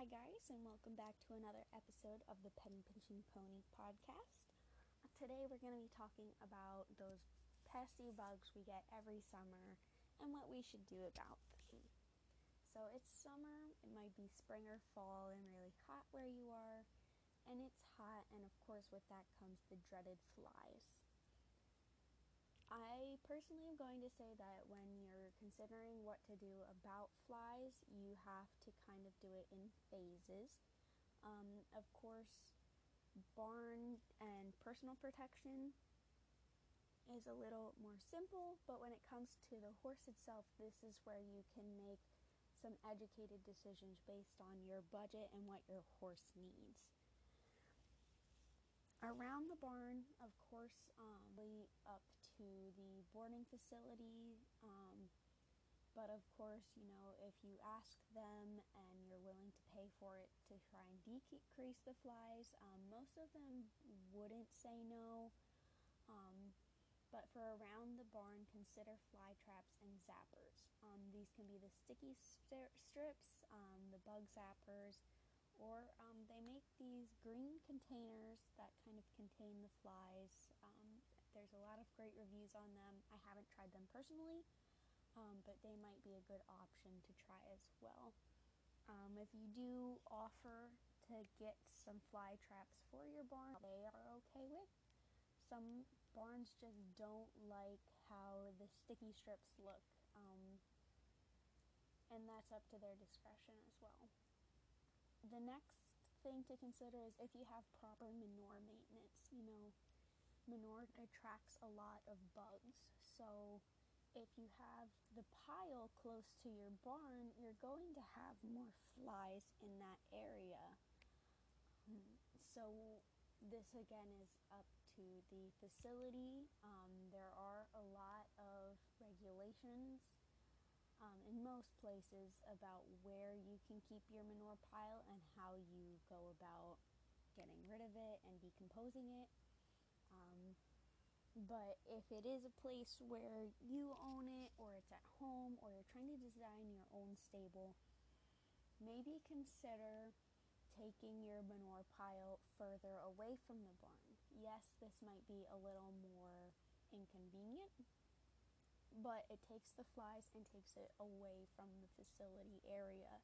Hi, guys, and welcome back to another episode of the Penny Pinching Pony podcast. Today, we're going to be talking about those pesky bugs we get every summer and what we should do about them. So, it's summer, it might be spring or fall, and really hot where you are, and it's hot, and of course, with that comes the dreaded flies. I personally am going to say that when you're considering what to do about flies, you have to kind of do it in phases. Um, of course, barn and personal protection is a little more simple, but when it comes to the horse itself, this is where you can make some educated decisions based on your budget and what your horse needs around the barn, of course, um, up to the boarding facility. Um, but of course, you know, if you ask them and you're willing to pay for it to try and decrease the flies, um, most of them wouldn't say no. Um, but for around the barn, consider fly traps and zappers. Um, these can be the sticky strips, um, the bug zappers, or um, they make these green containers that kind of contain the flies. There's a lot of great reviews on them. I haven't tried them personally, um, but they might be a good option to try as well. Um, if you do offer to get some fly traps for your barn, they are okay with. Some barns just don't like how the sticky strips look, um, and that's up to their discretion as well the next thing to consider is if you have proper manure maintenance. You know, manure attracts a lot of bugs. So if you have the pile close to your barn, you're going to have more flies in that area. So this again is up to the facility. Um, there are a lot of regulations um, in most places about where you can keep your manure pile and how you go about getting rid of it and decomposing it. Um, but if it is a place where you own it, or it's at home, or you're trying to design your own stable, maybe consider taking your manure pile further away from the barn. Yes, this might be a little more inconvenient, but it takes the flies and takes it away from the facility area,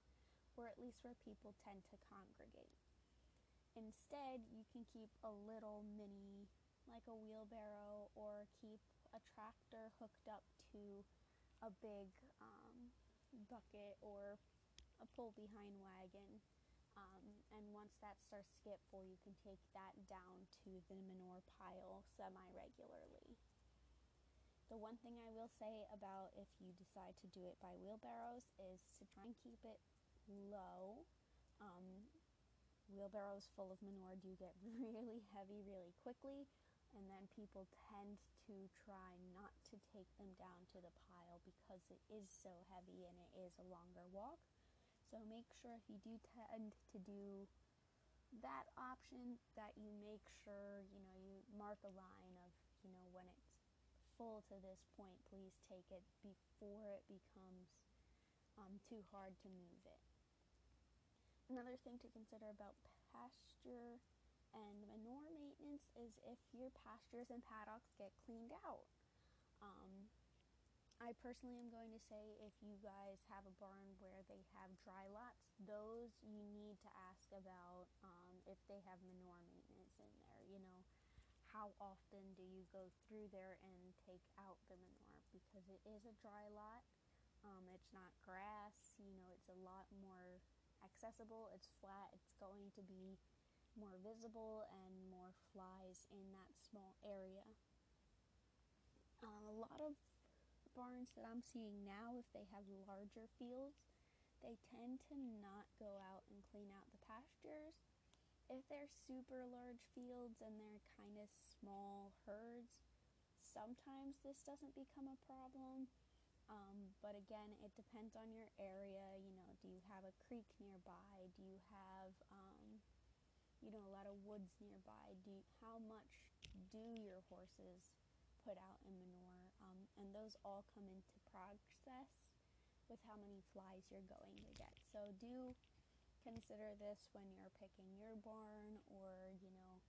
or at least where people tend to congregate. Instead, you can keep a little mini, like a wheelbarrow, or keep a tractor hooked up to a big um, bucket or a pull behind wagon. Um, and once that starts to get full, you can take that down to the manure pile semi regularly. The one thing I will say about if you decide to do it by wheelbarrows is to try and keep it low. Um, wheelbarrows full of manure do get really heavy really quickly, and then people tend to try not to take them down to the pile because it is so heavy and it is a longer walk. So make sure if you do tend to do that option that you make sure you know you mark a line of you know when it's full to this point, please take it before it becomes um, too hard to move it. Another thing to consider about pasture and manure maintenance is if your pastures and paddocks get cleaned out. Um, I personally am going to say if you guys have a barn where they have dry lots, those you need to ask about um, if they have manure maintenance in there. You know, how often do you go through there and take out the manure because it is a dry lot. Um, it's not grass, you know, it's a lot more accessible, it's flat, it's going to be more visible and more flies in that small area. Um, a lot of barns that I'm seeing now, if they have larger fields, they tend to not go out and clean out the pastures if they're super large fields and they're kind of small herds, sometimes this doesn't become a problem. Um, but again, it depends on your area. You know, do you have a creek nearby? Do you have, um, you know, a lot of woods nearby? Do you, how much do your horses put out in manure? Um, and those all come into process with how many flies you're going to get. So do consider this when you're picking your barn or, you know,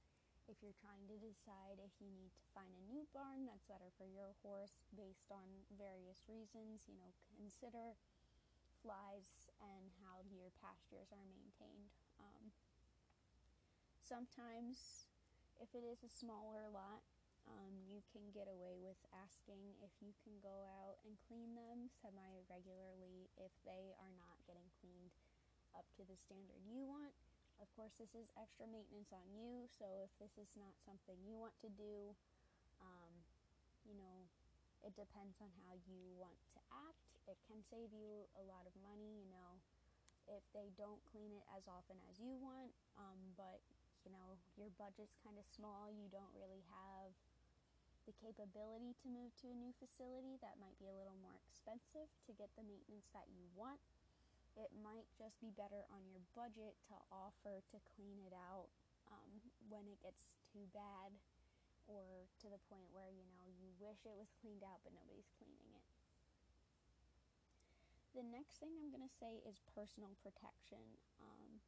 if you're trying to decide if you need to find a new barn that's better for your horse based on various reasons, you know, consider flies and how your pastures are maintained. Um, sometimes, if it is a smaller lot, um, you can get away with asking if you can go out and clean them semi regularly if they are not getting cleaned up to the standard you want. Of course, this is extra maintenance on you, so if this is not something you want to do, um, you know, it depends on how you want to act. It can save you a lot of money, you know, if they don't clean it as often as you want, um, but you know, your budget's kind of small, you don't really have the capability to move to a new facility that might be a little more expensive to get the maintenance that you want. It might just be better on your budget to offer to clean it out um, when it gets too bad or to the point where you know you wish it was cleaned out but nobody's cleaning it. The next thing I'm going to say is personal protection. Um,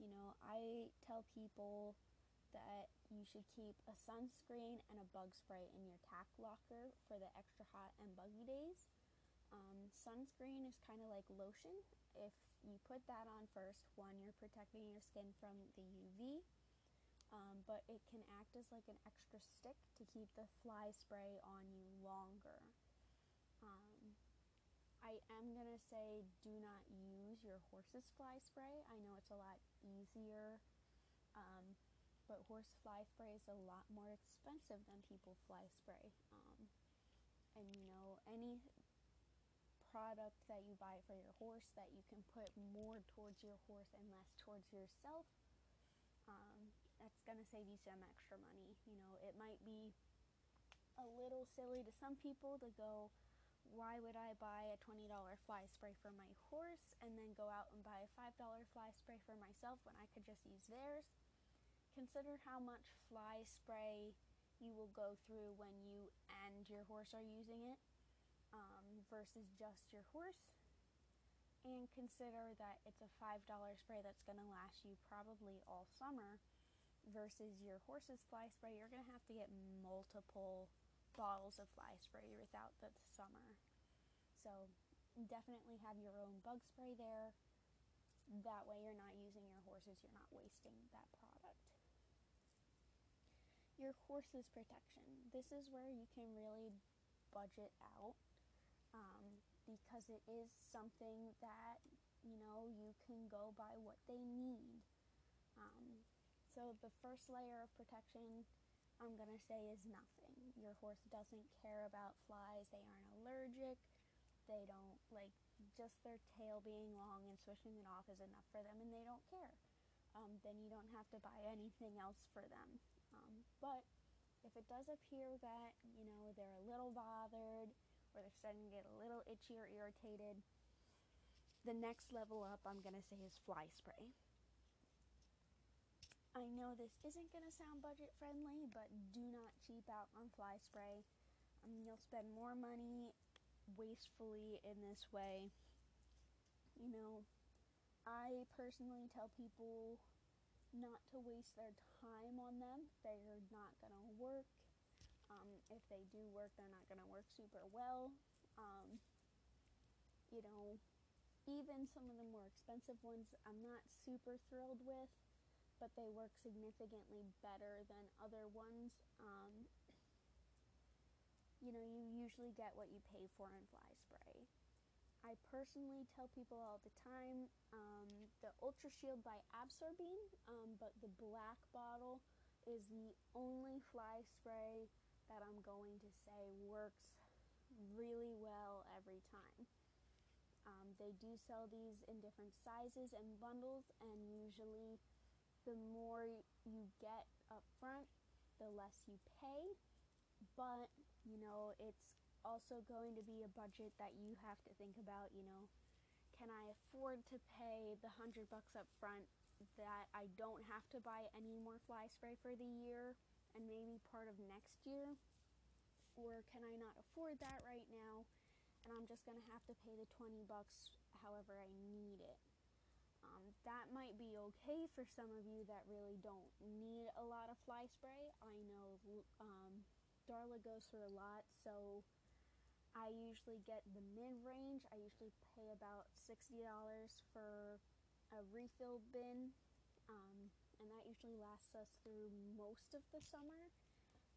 you know, I tell people that you should keep a sunscreen and a bug spray in your tack locker for the extra hot and buggy days. Um, sunscreen is kind of like lotion. If you put that on first, one, you're protecting your skin from the UV, um, but it can act as like an extra stick to keep the fly spray on you longer. I am going to say do not use your horse's fly spray. I know it's a lot easier um, but horse fly spray is a lot more expensive than people fly spray. Um, and you know, any product that you buy for your horse that you can put more towards your horse and less towards yourself, um, that's going to save you some extra money. You know, it might be a little silly to some people to go, why would I buy a $20 fly spray for my horse and then go out and buy a $5 fly spray for myself when I could just use theirs? Consider how much fly spray you will go through when you and your horse are using it um, versus just your horse. And consider that it's a $5 spray that's going to last you probably all summer versus your horse's fly spray. You're going to have to get multiple bottles of fly spray without the summer. So definitely have your own bug spray there. That way you're not using your horses, you're not wasting that product your horse's protection. This is where you can really budget out um, because it is something that you know you can go by what they need. Um, so the first layer of protection I'm gonna say is nothing. Your horse doesn't care about flies. They aren't allergic. They don't like just their tail being long and swishing it off is enough for them, and they don't care. Um, then you don't have to buy anything else for them. Um, but if it does appear that, you know, they're a little bothered or they're starting to get a little itchy or irritated, the next level up I'm going to say is fly spray. I know this isn't going to sound budget friendly, but do not cheap out on fly spray. Um, you'll spend more money wastefully in this way. You know, I personally tell people not to waste their time on them. They're not going to work. Um, if they do work, they're not going to work super well. Um, you know, even some of the more expensive ones, I'm not super thrilled with, but they work significantly better than other ones. Um, you know, you usually get what you pay for in fly spray. I personally tell people all the time um, the Ultra Shield by Absorbine, um, but the black bottle is the only fly spray that I'm going to say works really well every time. Um, they do sell these in different sizes and bundles, and usually the more you get up front, the less you pay. But you know, it's also going to be a budget that you have to think about, you know, can I afford to pay the hundred bucks up front that I don't have to buy any more fly spray for the year and maybe part of next year? Or can I not afford that right now and I'm just going to have to pay the 20 bucks however I need it? Um, that might be okay for some of you that really don't need a lot of fly spray. I know um, Darla goes through a lot, so I usually get the mid range. I usually pay about $60 for a refill bin, um, and that usually lasts us through most of the summer.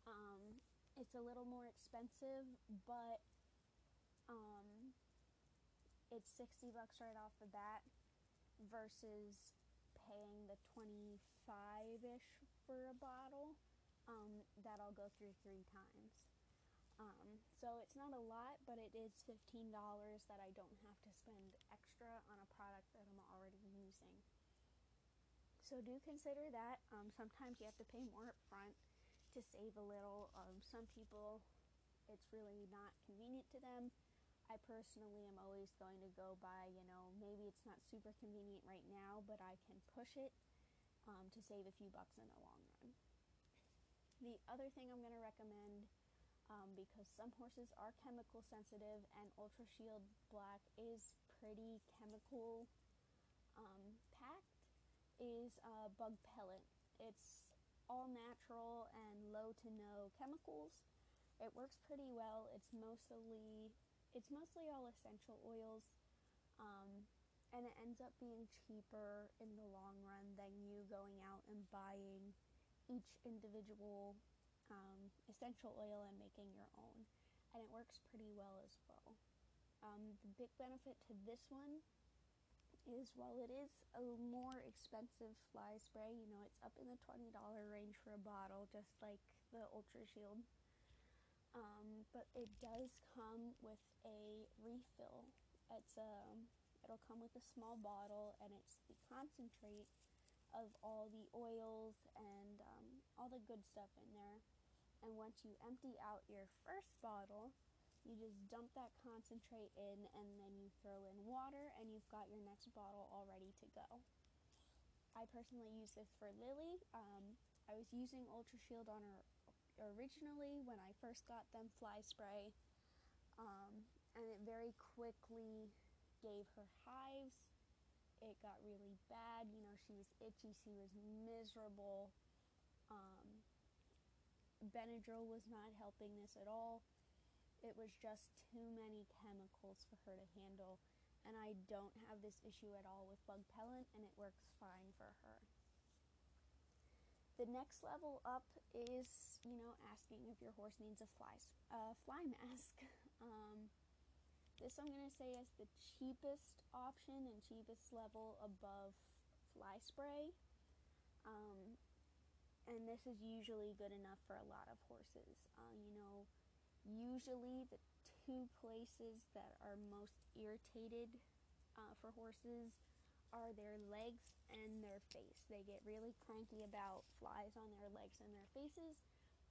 Um, it's a little more expensive, but um, it's 60 bucks right off the bat versus paying the 25-ish for a bottle um, that I'll go through three times. Um, so it's not a lot, but it is $15 that I don't have to spend extra on a product that I'm already using. So do consider that. Um, sometimes you have to pay more up front to save a little. Um, some people, it's really not convenient to them. I personally am always going to go by, you know, maybe it's not super convenient right now, but I can push it um, to save a few bucks in the long run. The other thing I'm going to recommend, um, because some horses are chemical sensitive and Ultra Shield Black is pretty chemical um, packed, is uh, bug pellet. It's all natural and low to no chemicals. It works pretty well. It's mostly it's mostly all essential oils, um, and it ends up being cheaper in the long run than you going out and buying each individual um, essential oil and making your own. And it works pretty well as well. Um, the big benefit to this one is while it is a more expensive fly spray, you know, it's up in the $20 range for a bottle, just like the Ultra Shield um, but it does come with a refill. It's um, it'll come with a small bottle, and it's the concentrate of all the oils and um, all the good stuff in there. And once you empty out your first bottle, you just dump that concentrate in, and then you throw in water, and you've got your next bottle all ready to go. I personally use this for Lily. Um, I was using Ultra Shield on her originally when I first got them fly spray, um, and it very quickly gave her hives. It got really bad. You know, she was itchy, she was miserable. Um, Benadryl was not helping this at all. It was just too many chemicals for her to handle, and I don't have this issue at all with bug pellet, and it works fine for her. The next level up is, you know, asking if your horse needs a fly uh, fly mask. Um, this I'm going to say is the cheapest option and cheapest level above fly spray. Um, and this is usually good enough for a lot of horses. Uh, you know, usually the two places that are most irritated uh, for horses are their legs and their face. They get really cranky about flies on their legs and their faces.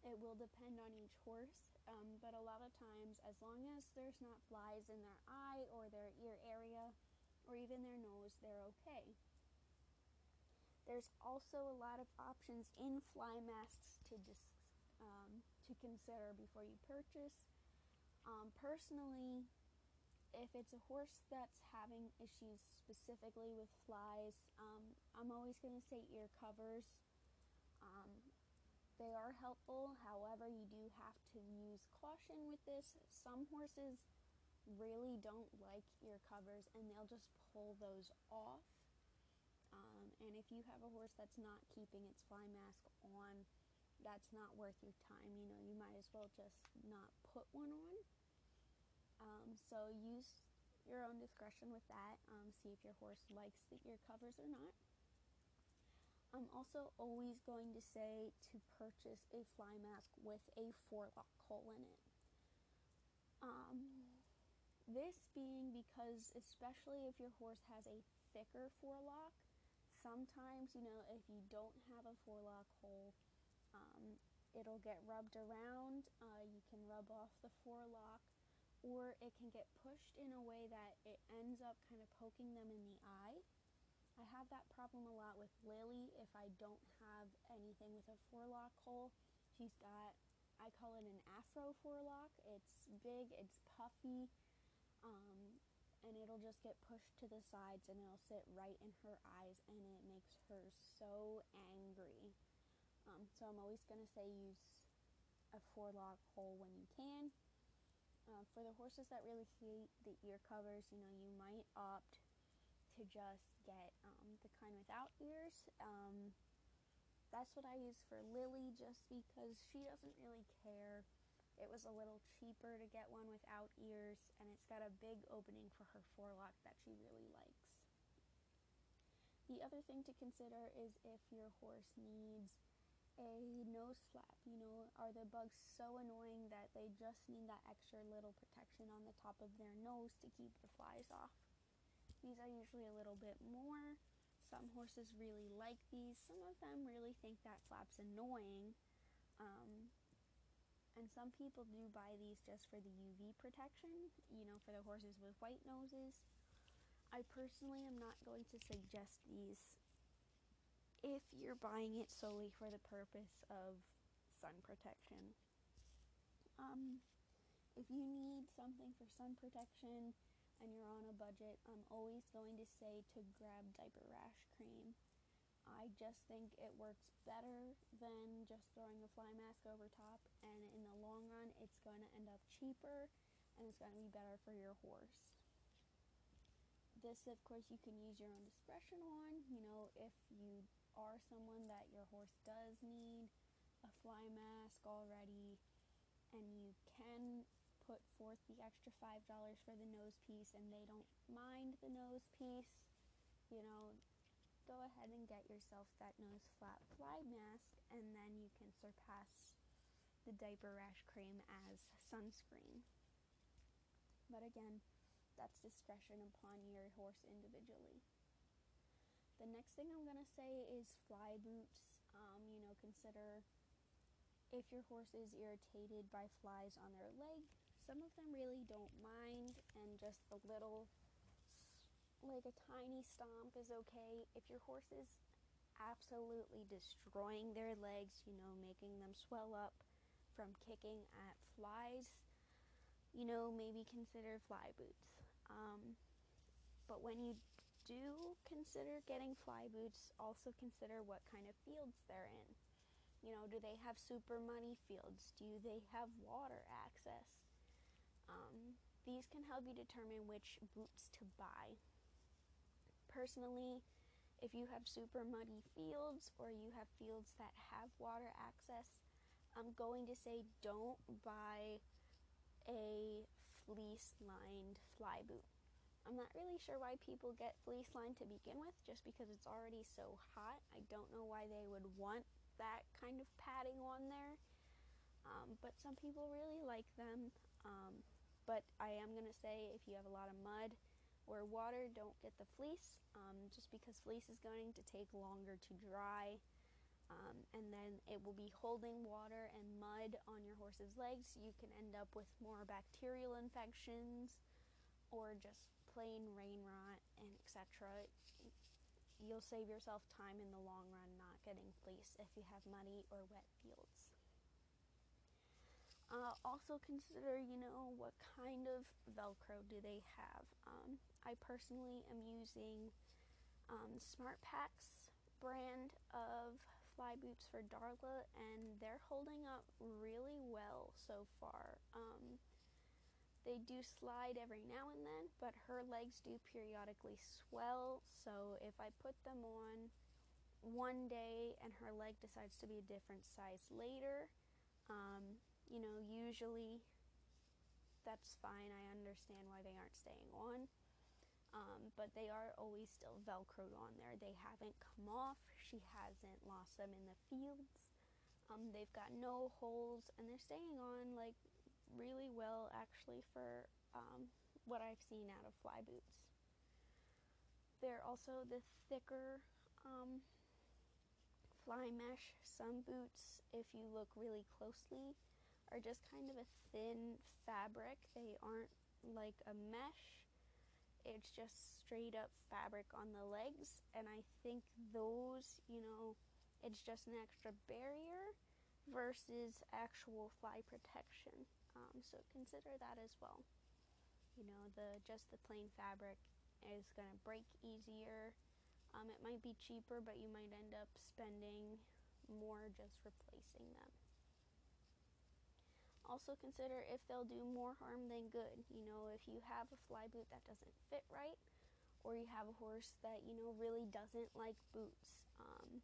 It will depend on each horse, um, but a lot of times, as long as there's not flies in their eye or their ear area or even their nose, they're okay. There's also a lot of options in fly masks to dis- um, to consider before you purchase. Um, personally, if it's a horse that's having issues specifically with flies, um, I'm always going to say ear covers. Um, they are helpful, however, you do have to use caution with this. Some horses really don't like ear covers and they'll just pull those off. Um, and if you have a horse that's not keeping its fly mask on, that's not worth your time. You know, you might as well just not put one on. Um, so use your own discretion with that. Um, see if your horse likes the ear covers or not. I'm also always going to say to purchase a fly mask with a forelock hole in it. Um, this being because, especially if your horse has a thicker forelock, sometimes, you know, if you don't have a forelock hole, um, it'll get rubbed around. Uh, you can rub off the forelock or it can get pushed in a way that it ends up kind of poking them in the eye. I have that problem a lot with Lily if I don't have anything with a forelock hole. She's got, I call it an afro forelock. It's big, it's puffy, um, and it'll just get pushed to the sides and it'll sit right in her eyes and it makes her so angry. Um, so I'm always going to say use a forelock hole when you can. Uh, for the horses that really hate the ear covers, you know, you might opt to just get um, the kind without ears. Um, that's what I use for Lily just because she doesn't really care it was a little cheaper to get one without ears, and it's got a big opening for her forelock that she really likes. The other thing to consider is if your horse needs a nose flap. You know, are the bugs so annoying that they just need that extra little protection on the top of their nose to keep the flies off? These are usually a little bit more. Some horses really like these. Some of them really think that flap's annoying. Um, and some people do buy these just for the UV protection, you know, for the horses with white noses. I personally am not going to suggest these if you're buying it solely for the purpose of sun protection. Um, if you need something for sun protection and you're on a budget, I'm always going to say to grab diaper rash cream. I just think it works better than just throwing a fly mask over top, and in the long run, it's going to end up cheaper and it's going to be better for your horse. This, of course, you can use your own discretion on. You know, if you are someone that your horse does need a fly mask already, and you can put forth the extra $5 for the nose piece and they don't mind the nose piece, you know, go ahead and get yourself that nose flap fly mask and then you can surpass the diaper rash cream as sunscreen. But again, that's discretion upon your horse individually. The next thing I'm going to say is fly boots. Um, you know, consider if your horse is irritated by flies on their leg. Some of them really don't mind, and just a little like a tiny stomp is okay. If your horse is absolutely destroying their legs, you know, making them swell up from kicking at flies, you know, maybe consider fly boots. Um, but when you do consider getting fly boots, also consider what kind of fields they're in. You know, do they have super muddy fields? Do they have water access? Um, these can help you determine which boots to buy personally, if you have super muddy fields or you have fields that have water access, I'm going to say don't buy a fleece lined fly boot. I'm not really sure why people get fleece lined to begin with, just because it's already so hot. I don't know why they would want that kind of padding on there. Um, but some people really like them. Um, but I am going to say if you have a lot of mud, or water, don't get the fleece, um, just because fleece is going to take longer to dry. Um, and then it will be holding water and mud on your horse's legs. You can end up with more bacterial infections or just plain rain rot and etc. You'll save yourself time in the long run not getting fleece if you have muddy or wet fields. Uh, also consider, you know, what kind of Velcro do they have. Um, I personally am using um, SmartPak's brand of fly boots for Darla, and they're holding up really well so far. Um, they do slide every now and then, but her legs do periodically swell. So if I put them on one day and her leg decides to be a different size later, um, you know, usually that's fine. I understand why they aren't staying on um, but they are always still velcroed on there. They haven't come off. She hasn't lost them in the fields. Um, they've got no holes, and they're staying on like really well actually for um, what I've seen out of fly boots. They're also the thicker um, fly mesh. Some boots, if you look really closely, are just kind of a thin fabric. They aren't like a mesh it's just straight up fabric on the legs and i think those you know it's just an extra barrier versus actual fly protection um, so consider that as well you know, the just the plain fabric is going to break easier. Um, it might be cheaper, but you might end up spending more just replacing them. Also consider if they'll do more harm than good. You know, if you have a fly boot that doesn't fit right, or you have a horse that, you know, really doesn't like boots. Um,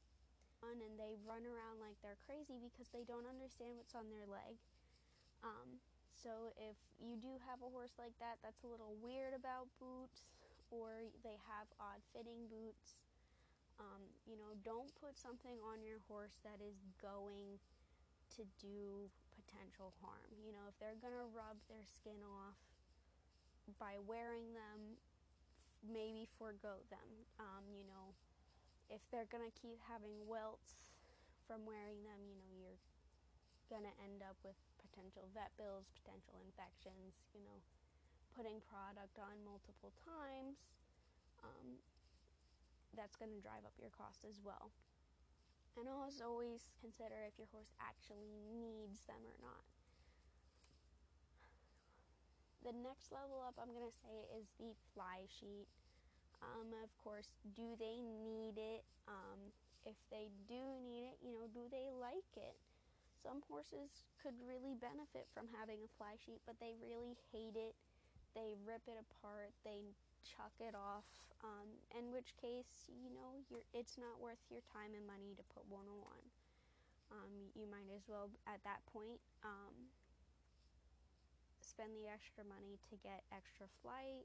and they run around like they're crazy because they don't understand what's on their leg. Um, so if you do have a horse like that that's a little weird about boots, or they have odd fitting boots, um, you know, don't put something on your horse that is going to do potential harm. You know, if they're going to rub their skin off by wearing them, maybe forego them. Um, you know, if they're going to keep having welts from wearing them, you know, you're going to end up with potential vet bills, potential infections, you know, putting product on multiple times. Um, that's going to drive up your cost as well. And always, always consider if your horse actually needs them or not. The next level up, I'm going to say, is the fly sheet. Um, of course, do they need it? Um, if they do need it, you know, do they like it? Some horses could really benefit from having a fly sheet, but they really hate it. They rip it apart. They chuck it off. Um, in which case, you know, it's not worth your time and money to put one on. Um, you might as well, at that point, um, spend the extra money to get extra flight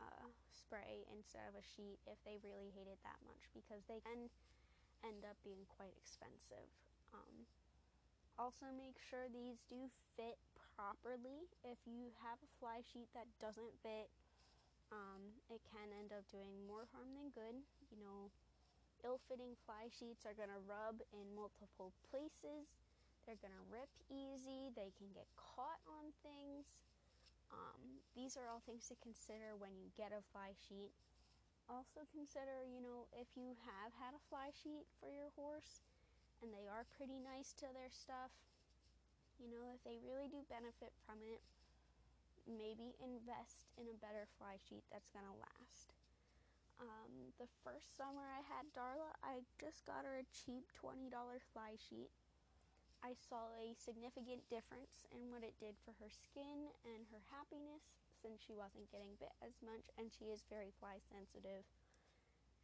uh, spray instead of a sheet if they really hate it that much because they can end up being quite expensive. Um, also, make sure these do fit properly. If you have a fly sheet that doesn't fit, um, it can end up doing more harm than good. You know, ill fitting fly sheets are going to rub in multiple places, they're going to rip easy, they can get caught on things. Um, these are all things to consider when you get a fly sheet. Also, consider, you know, if you have had a fly sheet for your horse and they are pretty nice to their stuff, you know, if they really do benefit from it, maybe invest in a better fly sheet that's going to last. Um, the first summer I had Darla, I just got her a cheap $20 fly sheet. I saw a significant difference in what it did for her skin and her happiness since she wasn't getting bit as much and she is very fly sensitive.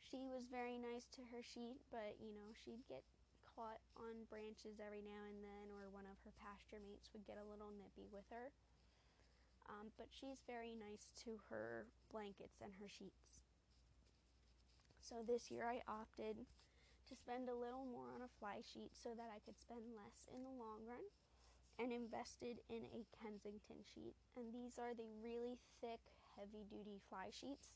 She was very nice to her sheet, but you know, she'd get caught on branches every now and then, or one of her pasture mates would get a little nippy with her um, but she's very nice to her blankets and her sheets. So this year I opted to spend a little more on a fly sheet so that I could spend less in the long run and invested in a Kensington sheet. And these are the really thick, heavy duty fly sheets.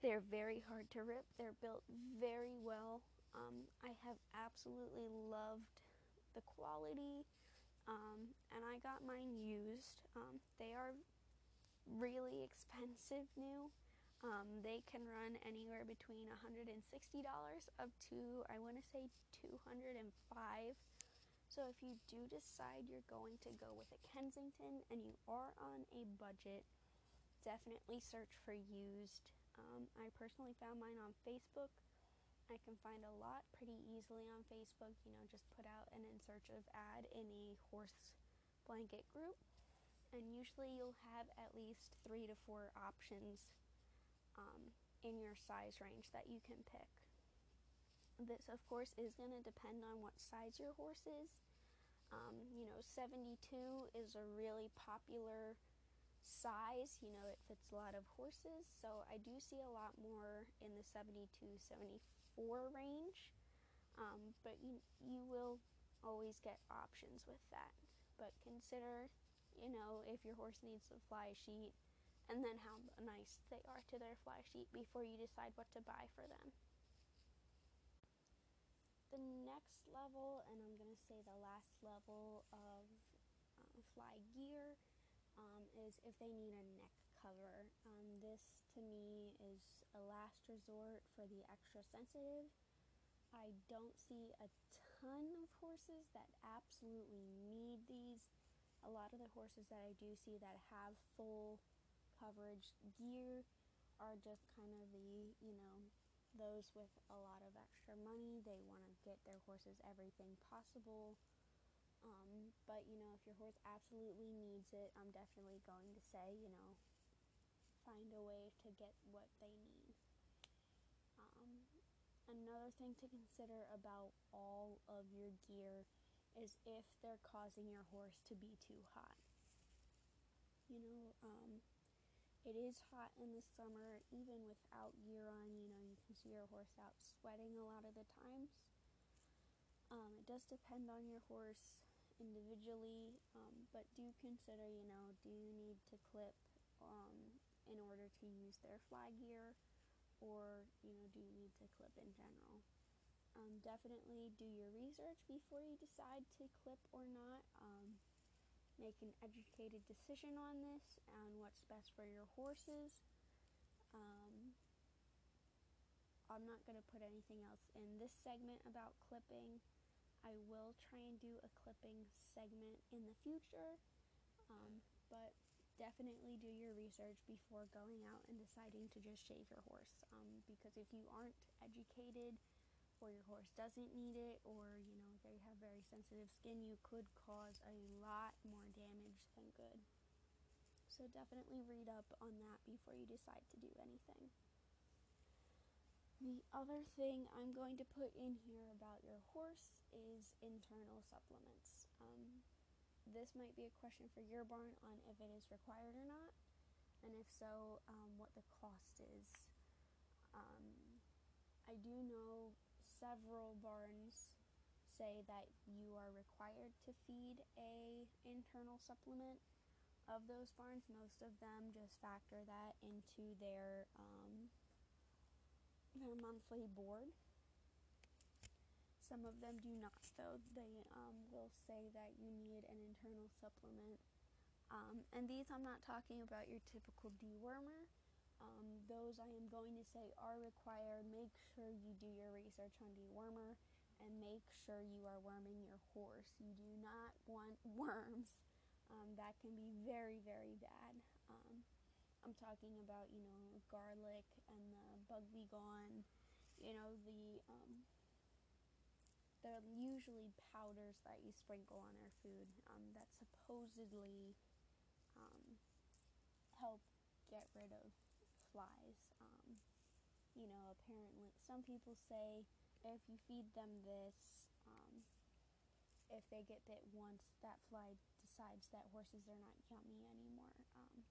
They're very hard to rip, they're built very well. Um, I have absolutely loved the quality um, and I got mine used. Um, they are really expensive new. Um, they can run anywhere between $160 up to, I want to say, 205 So if you do decide you're going to go with a Kensington and you are on a budget, definitely search for used. Um, I personally found mine on Facebook. I can find a lot pretty easily on Facebook. You know, just put out an in search of ad in a horse blanket group, and usually you'll have at least three to four options um, in your size range that you can pick. This, of course, is going to depend on what size your horse is. Um, you know, 72 is a really popular size. You know, it fits a lot of horses. So I do see a lot more in the 72, 74 four range, um, but you you will always get options with that. But consider, you know, if your horse needs a fly sheet, and then how nice they are to their fly sheet before you decide what to buy for them. The next level, and I'm going to say the last level of um, fly gear, um, is if they need a neck cover. Um, this to me is a last resort for the extra sensitive. I don't see a ton of horses that absolutely need these. A lot of the horses that I do see that have full coverage gear are just kind of the, you know, those with a lot of extra money. They want to get their horses everything possible. Um, but, you know, if your horse absolutely needs it, I'm definitely going to say, you know, find a way to get what they need. Um, another thing to consider about all of your gear is if they're causing your horse to be too hot. You know, um, it is hot in the summer, even without gear on. You know, you can see your horse out sweating a lot of the times. Um, it does depend on your horse individually, um, but do consider, you know, do you need to clip um, in order to use their fly gear, or you know, do you need to clip in general? Um, definitely do your research before you decide to clip or not. Um, make an educated decision on this and what's best for your horses. Um, I'm not going to put anything else in this segment about clipping. I will try and do a clipping segment in the future, um, but definitely do your research before going out and deciding to just shave your horse. Um, because if you aren't educated, or your horse doesn't need it, or you know they have very sensitive skin, you could cause a lot more damage than good. So definitely read up on that before you decide to do anything. The other thing I'm going to put in here about your horse is internal supplements. Um, this might be a question for your barn on if it is required or not, and if so, um, what the cost is. Um, I do know several barns say that you are required to feed a internal supplement of those barns most of them just factor that into their um, their monthly board some of them do not though they um, will say that you need an internal supplement um, and these i'm not talking about your typical dewormer um, those I am going to say are required. Make sure you do your research on dewormer and make sure you are worming your horse. You do not want worms. Um, that can be very, very bad. Um, I'm talking about, you know, garlic and the bug be gone, you know, the, um, they're usually powders that you sprinkle on our food um, that supposedly um, help get rid of flies. Um, you know, apparently, some people say if you feed them this, um, if they get bit once, that fly decides that horses are not yummy anymore. Um,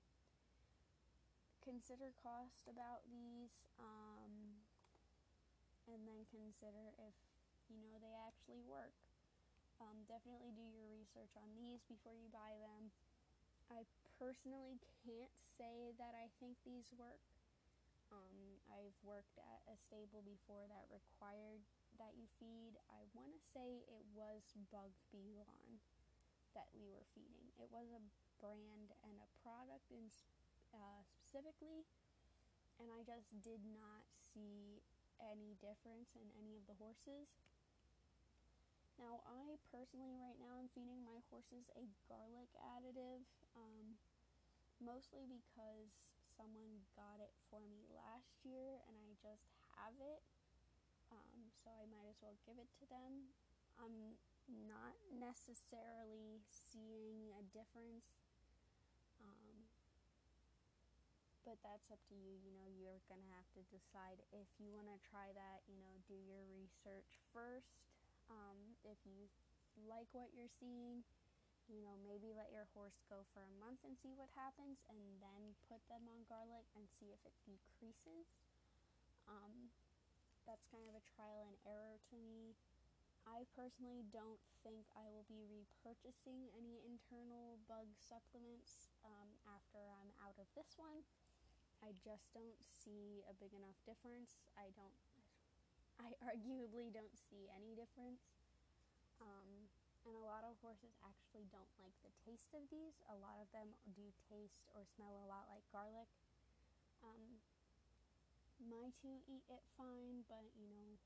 consider cost about these, um, and then consider if you know they actually work. Um, definitely do your research on these before you buy them. I personally can't say that I think these work. Um, I've worked at a stable before that required that you feed. I want to say it was Bug Bee that we were feeding. It was a brand and a product in uh, specifically, and I just did not see any difference in any of the horses. Now, I personally, right now, am feeding my horses a garlic additive, um, mostly because someone got it for me last year and I just have it. Um, so I might as well give it to them. I'm not necessarily seeing a difference. Um, but that's up to you. You know, you're going to have to decide if you want to try that. You know, do your research first um, if you like what you're seeing, you know, maybe let your horse go for a month and see what happens, and then put them on garlic and see if it decreases. Um, that's kind of a trial and error to me. I personally don't think I will be repurchasing any internal bug supplements um, after I'm out of this one. I just don't see a big enough difference. I don't I arguably don't see any difference. Um, and a lot of horses actually don't like the taste of these. A lot of them do taste or smell a lot like garlic. Um, my two eat it fine, but you know,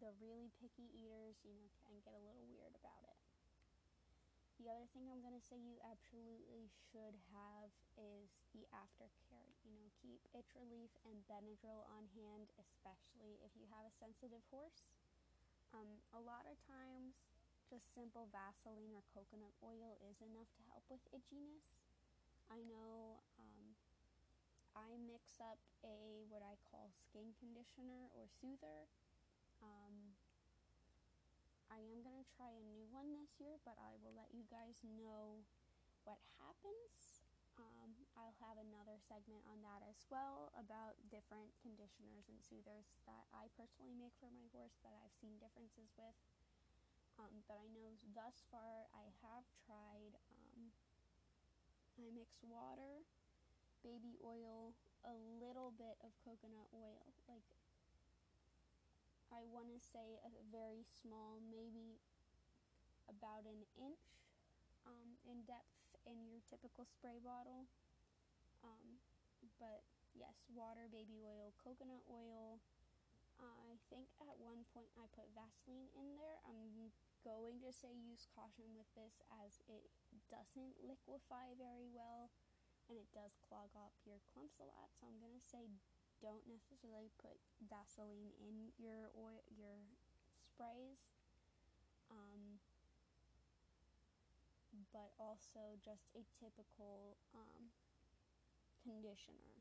the really picky eaters, you know, can get a little weird about it. The other thing I'm going to say you absolutely should have is the aftercare. You know, keep itch relief and Benadryl on hand, especially if you have a sensitive horse. Um, a lot of times, just simple Vaseline or coconut oil is enough to help with itchiness. I know um, I mix up a what I call skin conditioner or soother. Um, I am going to try a new one this year, but I will let you guys know what happens. Um, I'll have another segment on that as well about different conditioners and soothers that I personally make for my horse that I've seen differences with. Um, but I know thus far I have tried, um, I mix water, baby oil, a little bit of coconut oil, like I want to say a very small, maybe about an inch um, in depth in your typical spray bottle. Um, but yes, water, baby oil, coconut oil. Uh, I think at one point I put Vaseline in there. I'm going to say use caution with this as it doesn't liquefy very well and it does clog up your clumps a lot. So I'm going to say don't necessarily put Vaseline in your oil, your sprays. Um, but also just a typical um, conditioner.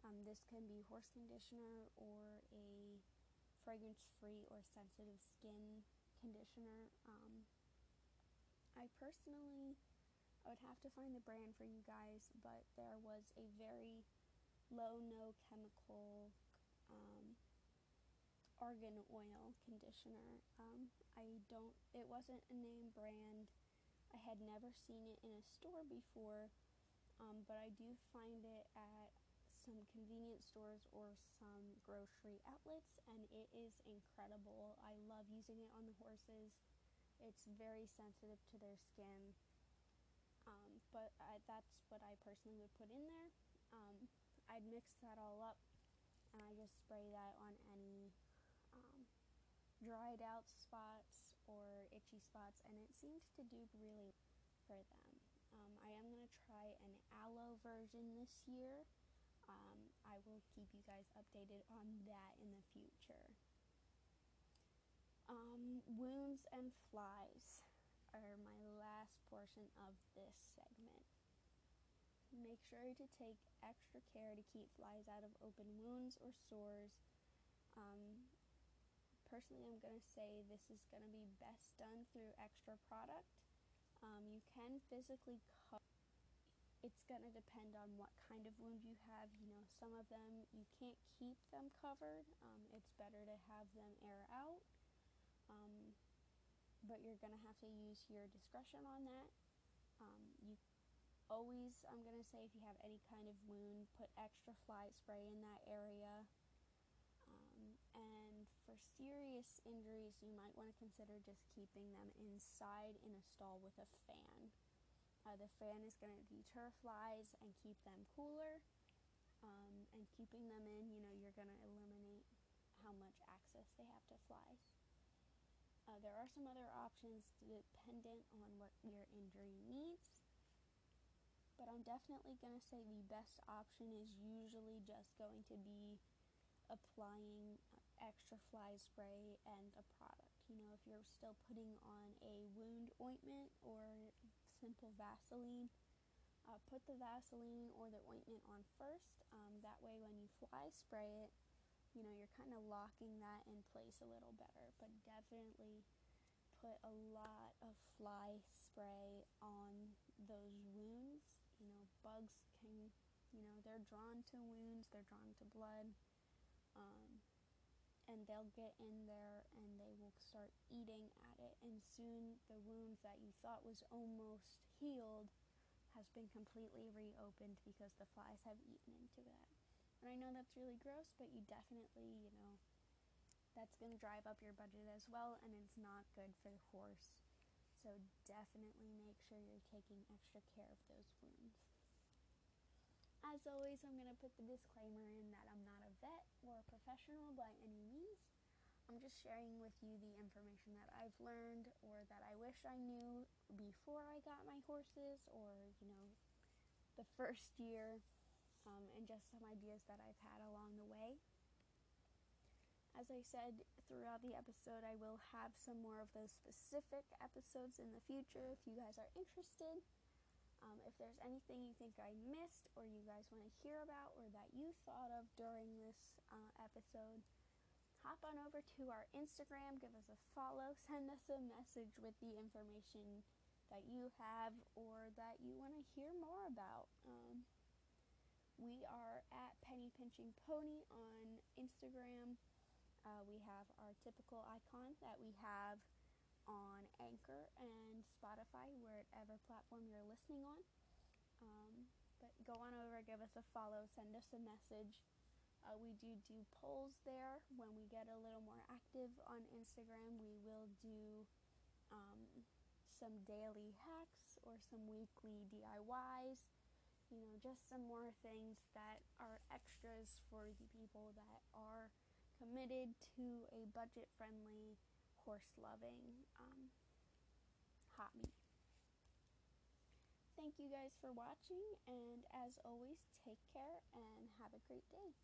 Um, this can be horse conditioner or a fragrance free or sensitive skin conditioner. Um, I personally, I would have to find the brand for you guys, but there was a very low no chemical um, argan oil conditioner. Um, I don't, it wasn't a name brand. I had never seen it in a store before, um, but I do find it at some convenience stores or some grocery outlets, and it is incredible. I love using it on the horses. It's very sensitive to their skin, um, but I, that's what I personally would put in there. Um, I'd mix that all up and I just spray that on any um, dried out spots or itchy spots, and it seems to do really for them. Um, I am going to try an aloe version this year. Um, I will keep you guys updated on that in the future. Um, wounds and flies are my last portion of this. Make sure to take extra care to keep flies out of open wounds or sores. Um, personally, I'm going to say this is going to be best done through extra product. Um, you can physically cut. It's going to depend on what kind of wound you have. You know, some of them you can't keep them covered. Um, it's better to have them air out. Um, but you're going to have to use your discretion on that. Um, you always, I'm going to say, if you have any kind of wound, put extra fly spray in that area. Um, and for serious injuries, you might want to consider just keeping them inside in a stall with a fan. Uh, the fan is going to deter flies and keep them cooler. Um, and keeping them in, you know, you're going to eliminate how much access they have to flies. Uh, there are some other options dependent on what your injury needs but I'm definitely going to say the best option is usually just going to be applying extra fly spray and a product. You know, if you're still putting on a wound ointment or simple Vaseline, uh, put the Vaseline or the ointment on first. Um, that way, when you fly spray it, you know, you're kind of locking that in place a little better. But definitely put a lot of fly spray on those wounds bugs can, you know, they're drawn to wounds, they're drawn to blood, um, and they'll get in there and they will start eating at it, and soon the wound that you thought was almost healed has been completely reopened because the flies have eaten into that. And I know that's really gross, but you definitely, you know, that's going to drive up your budget as well, and it's not good for the horse. So definitely make sure you're taking extra care of those wounds. As always, I'm going to put the disclaimer in that I'm not a vet or a professional by any means. I'm just sharing with you the information that I've learned or that I wish I knew before I got my horses or, you know, the first year, um, and just some ideas that I've had along the way. As I said throughout the episode, I will have some more of those specific episodes in the future if you guys are interested. Um, if there's anything you think I missed or you guys want to hear about or that you thought of during this uh, episode, hop on over to our Instagram, give us a follow, send us a message with the information that you have or that you want to hear more about. Um, we are at Penny Pinching Pony on Instagram. Uh, we have our typical icon that we have on Anchor and Spotify, wherever platform you're listening on. Um, but go on over, give us a follow, send us a message. Uh, we do do polls there. When we get a little more active on Instagram, we will do um, some daily hacks or some weekly DIYs. You know, just some more things that are extras for the people that are committed to a budget friendly, loving um, hobby. Thank you guys for watching, and as always, take care and have a great day.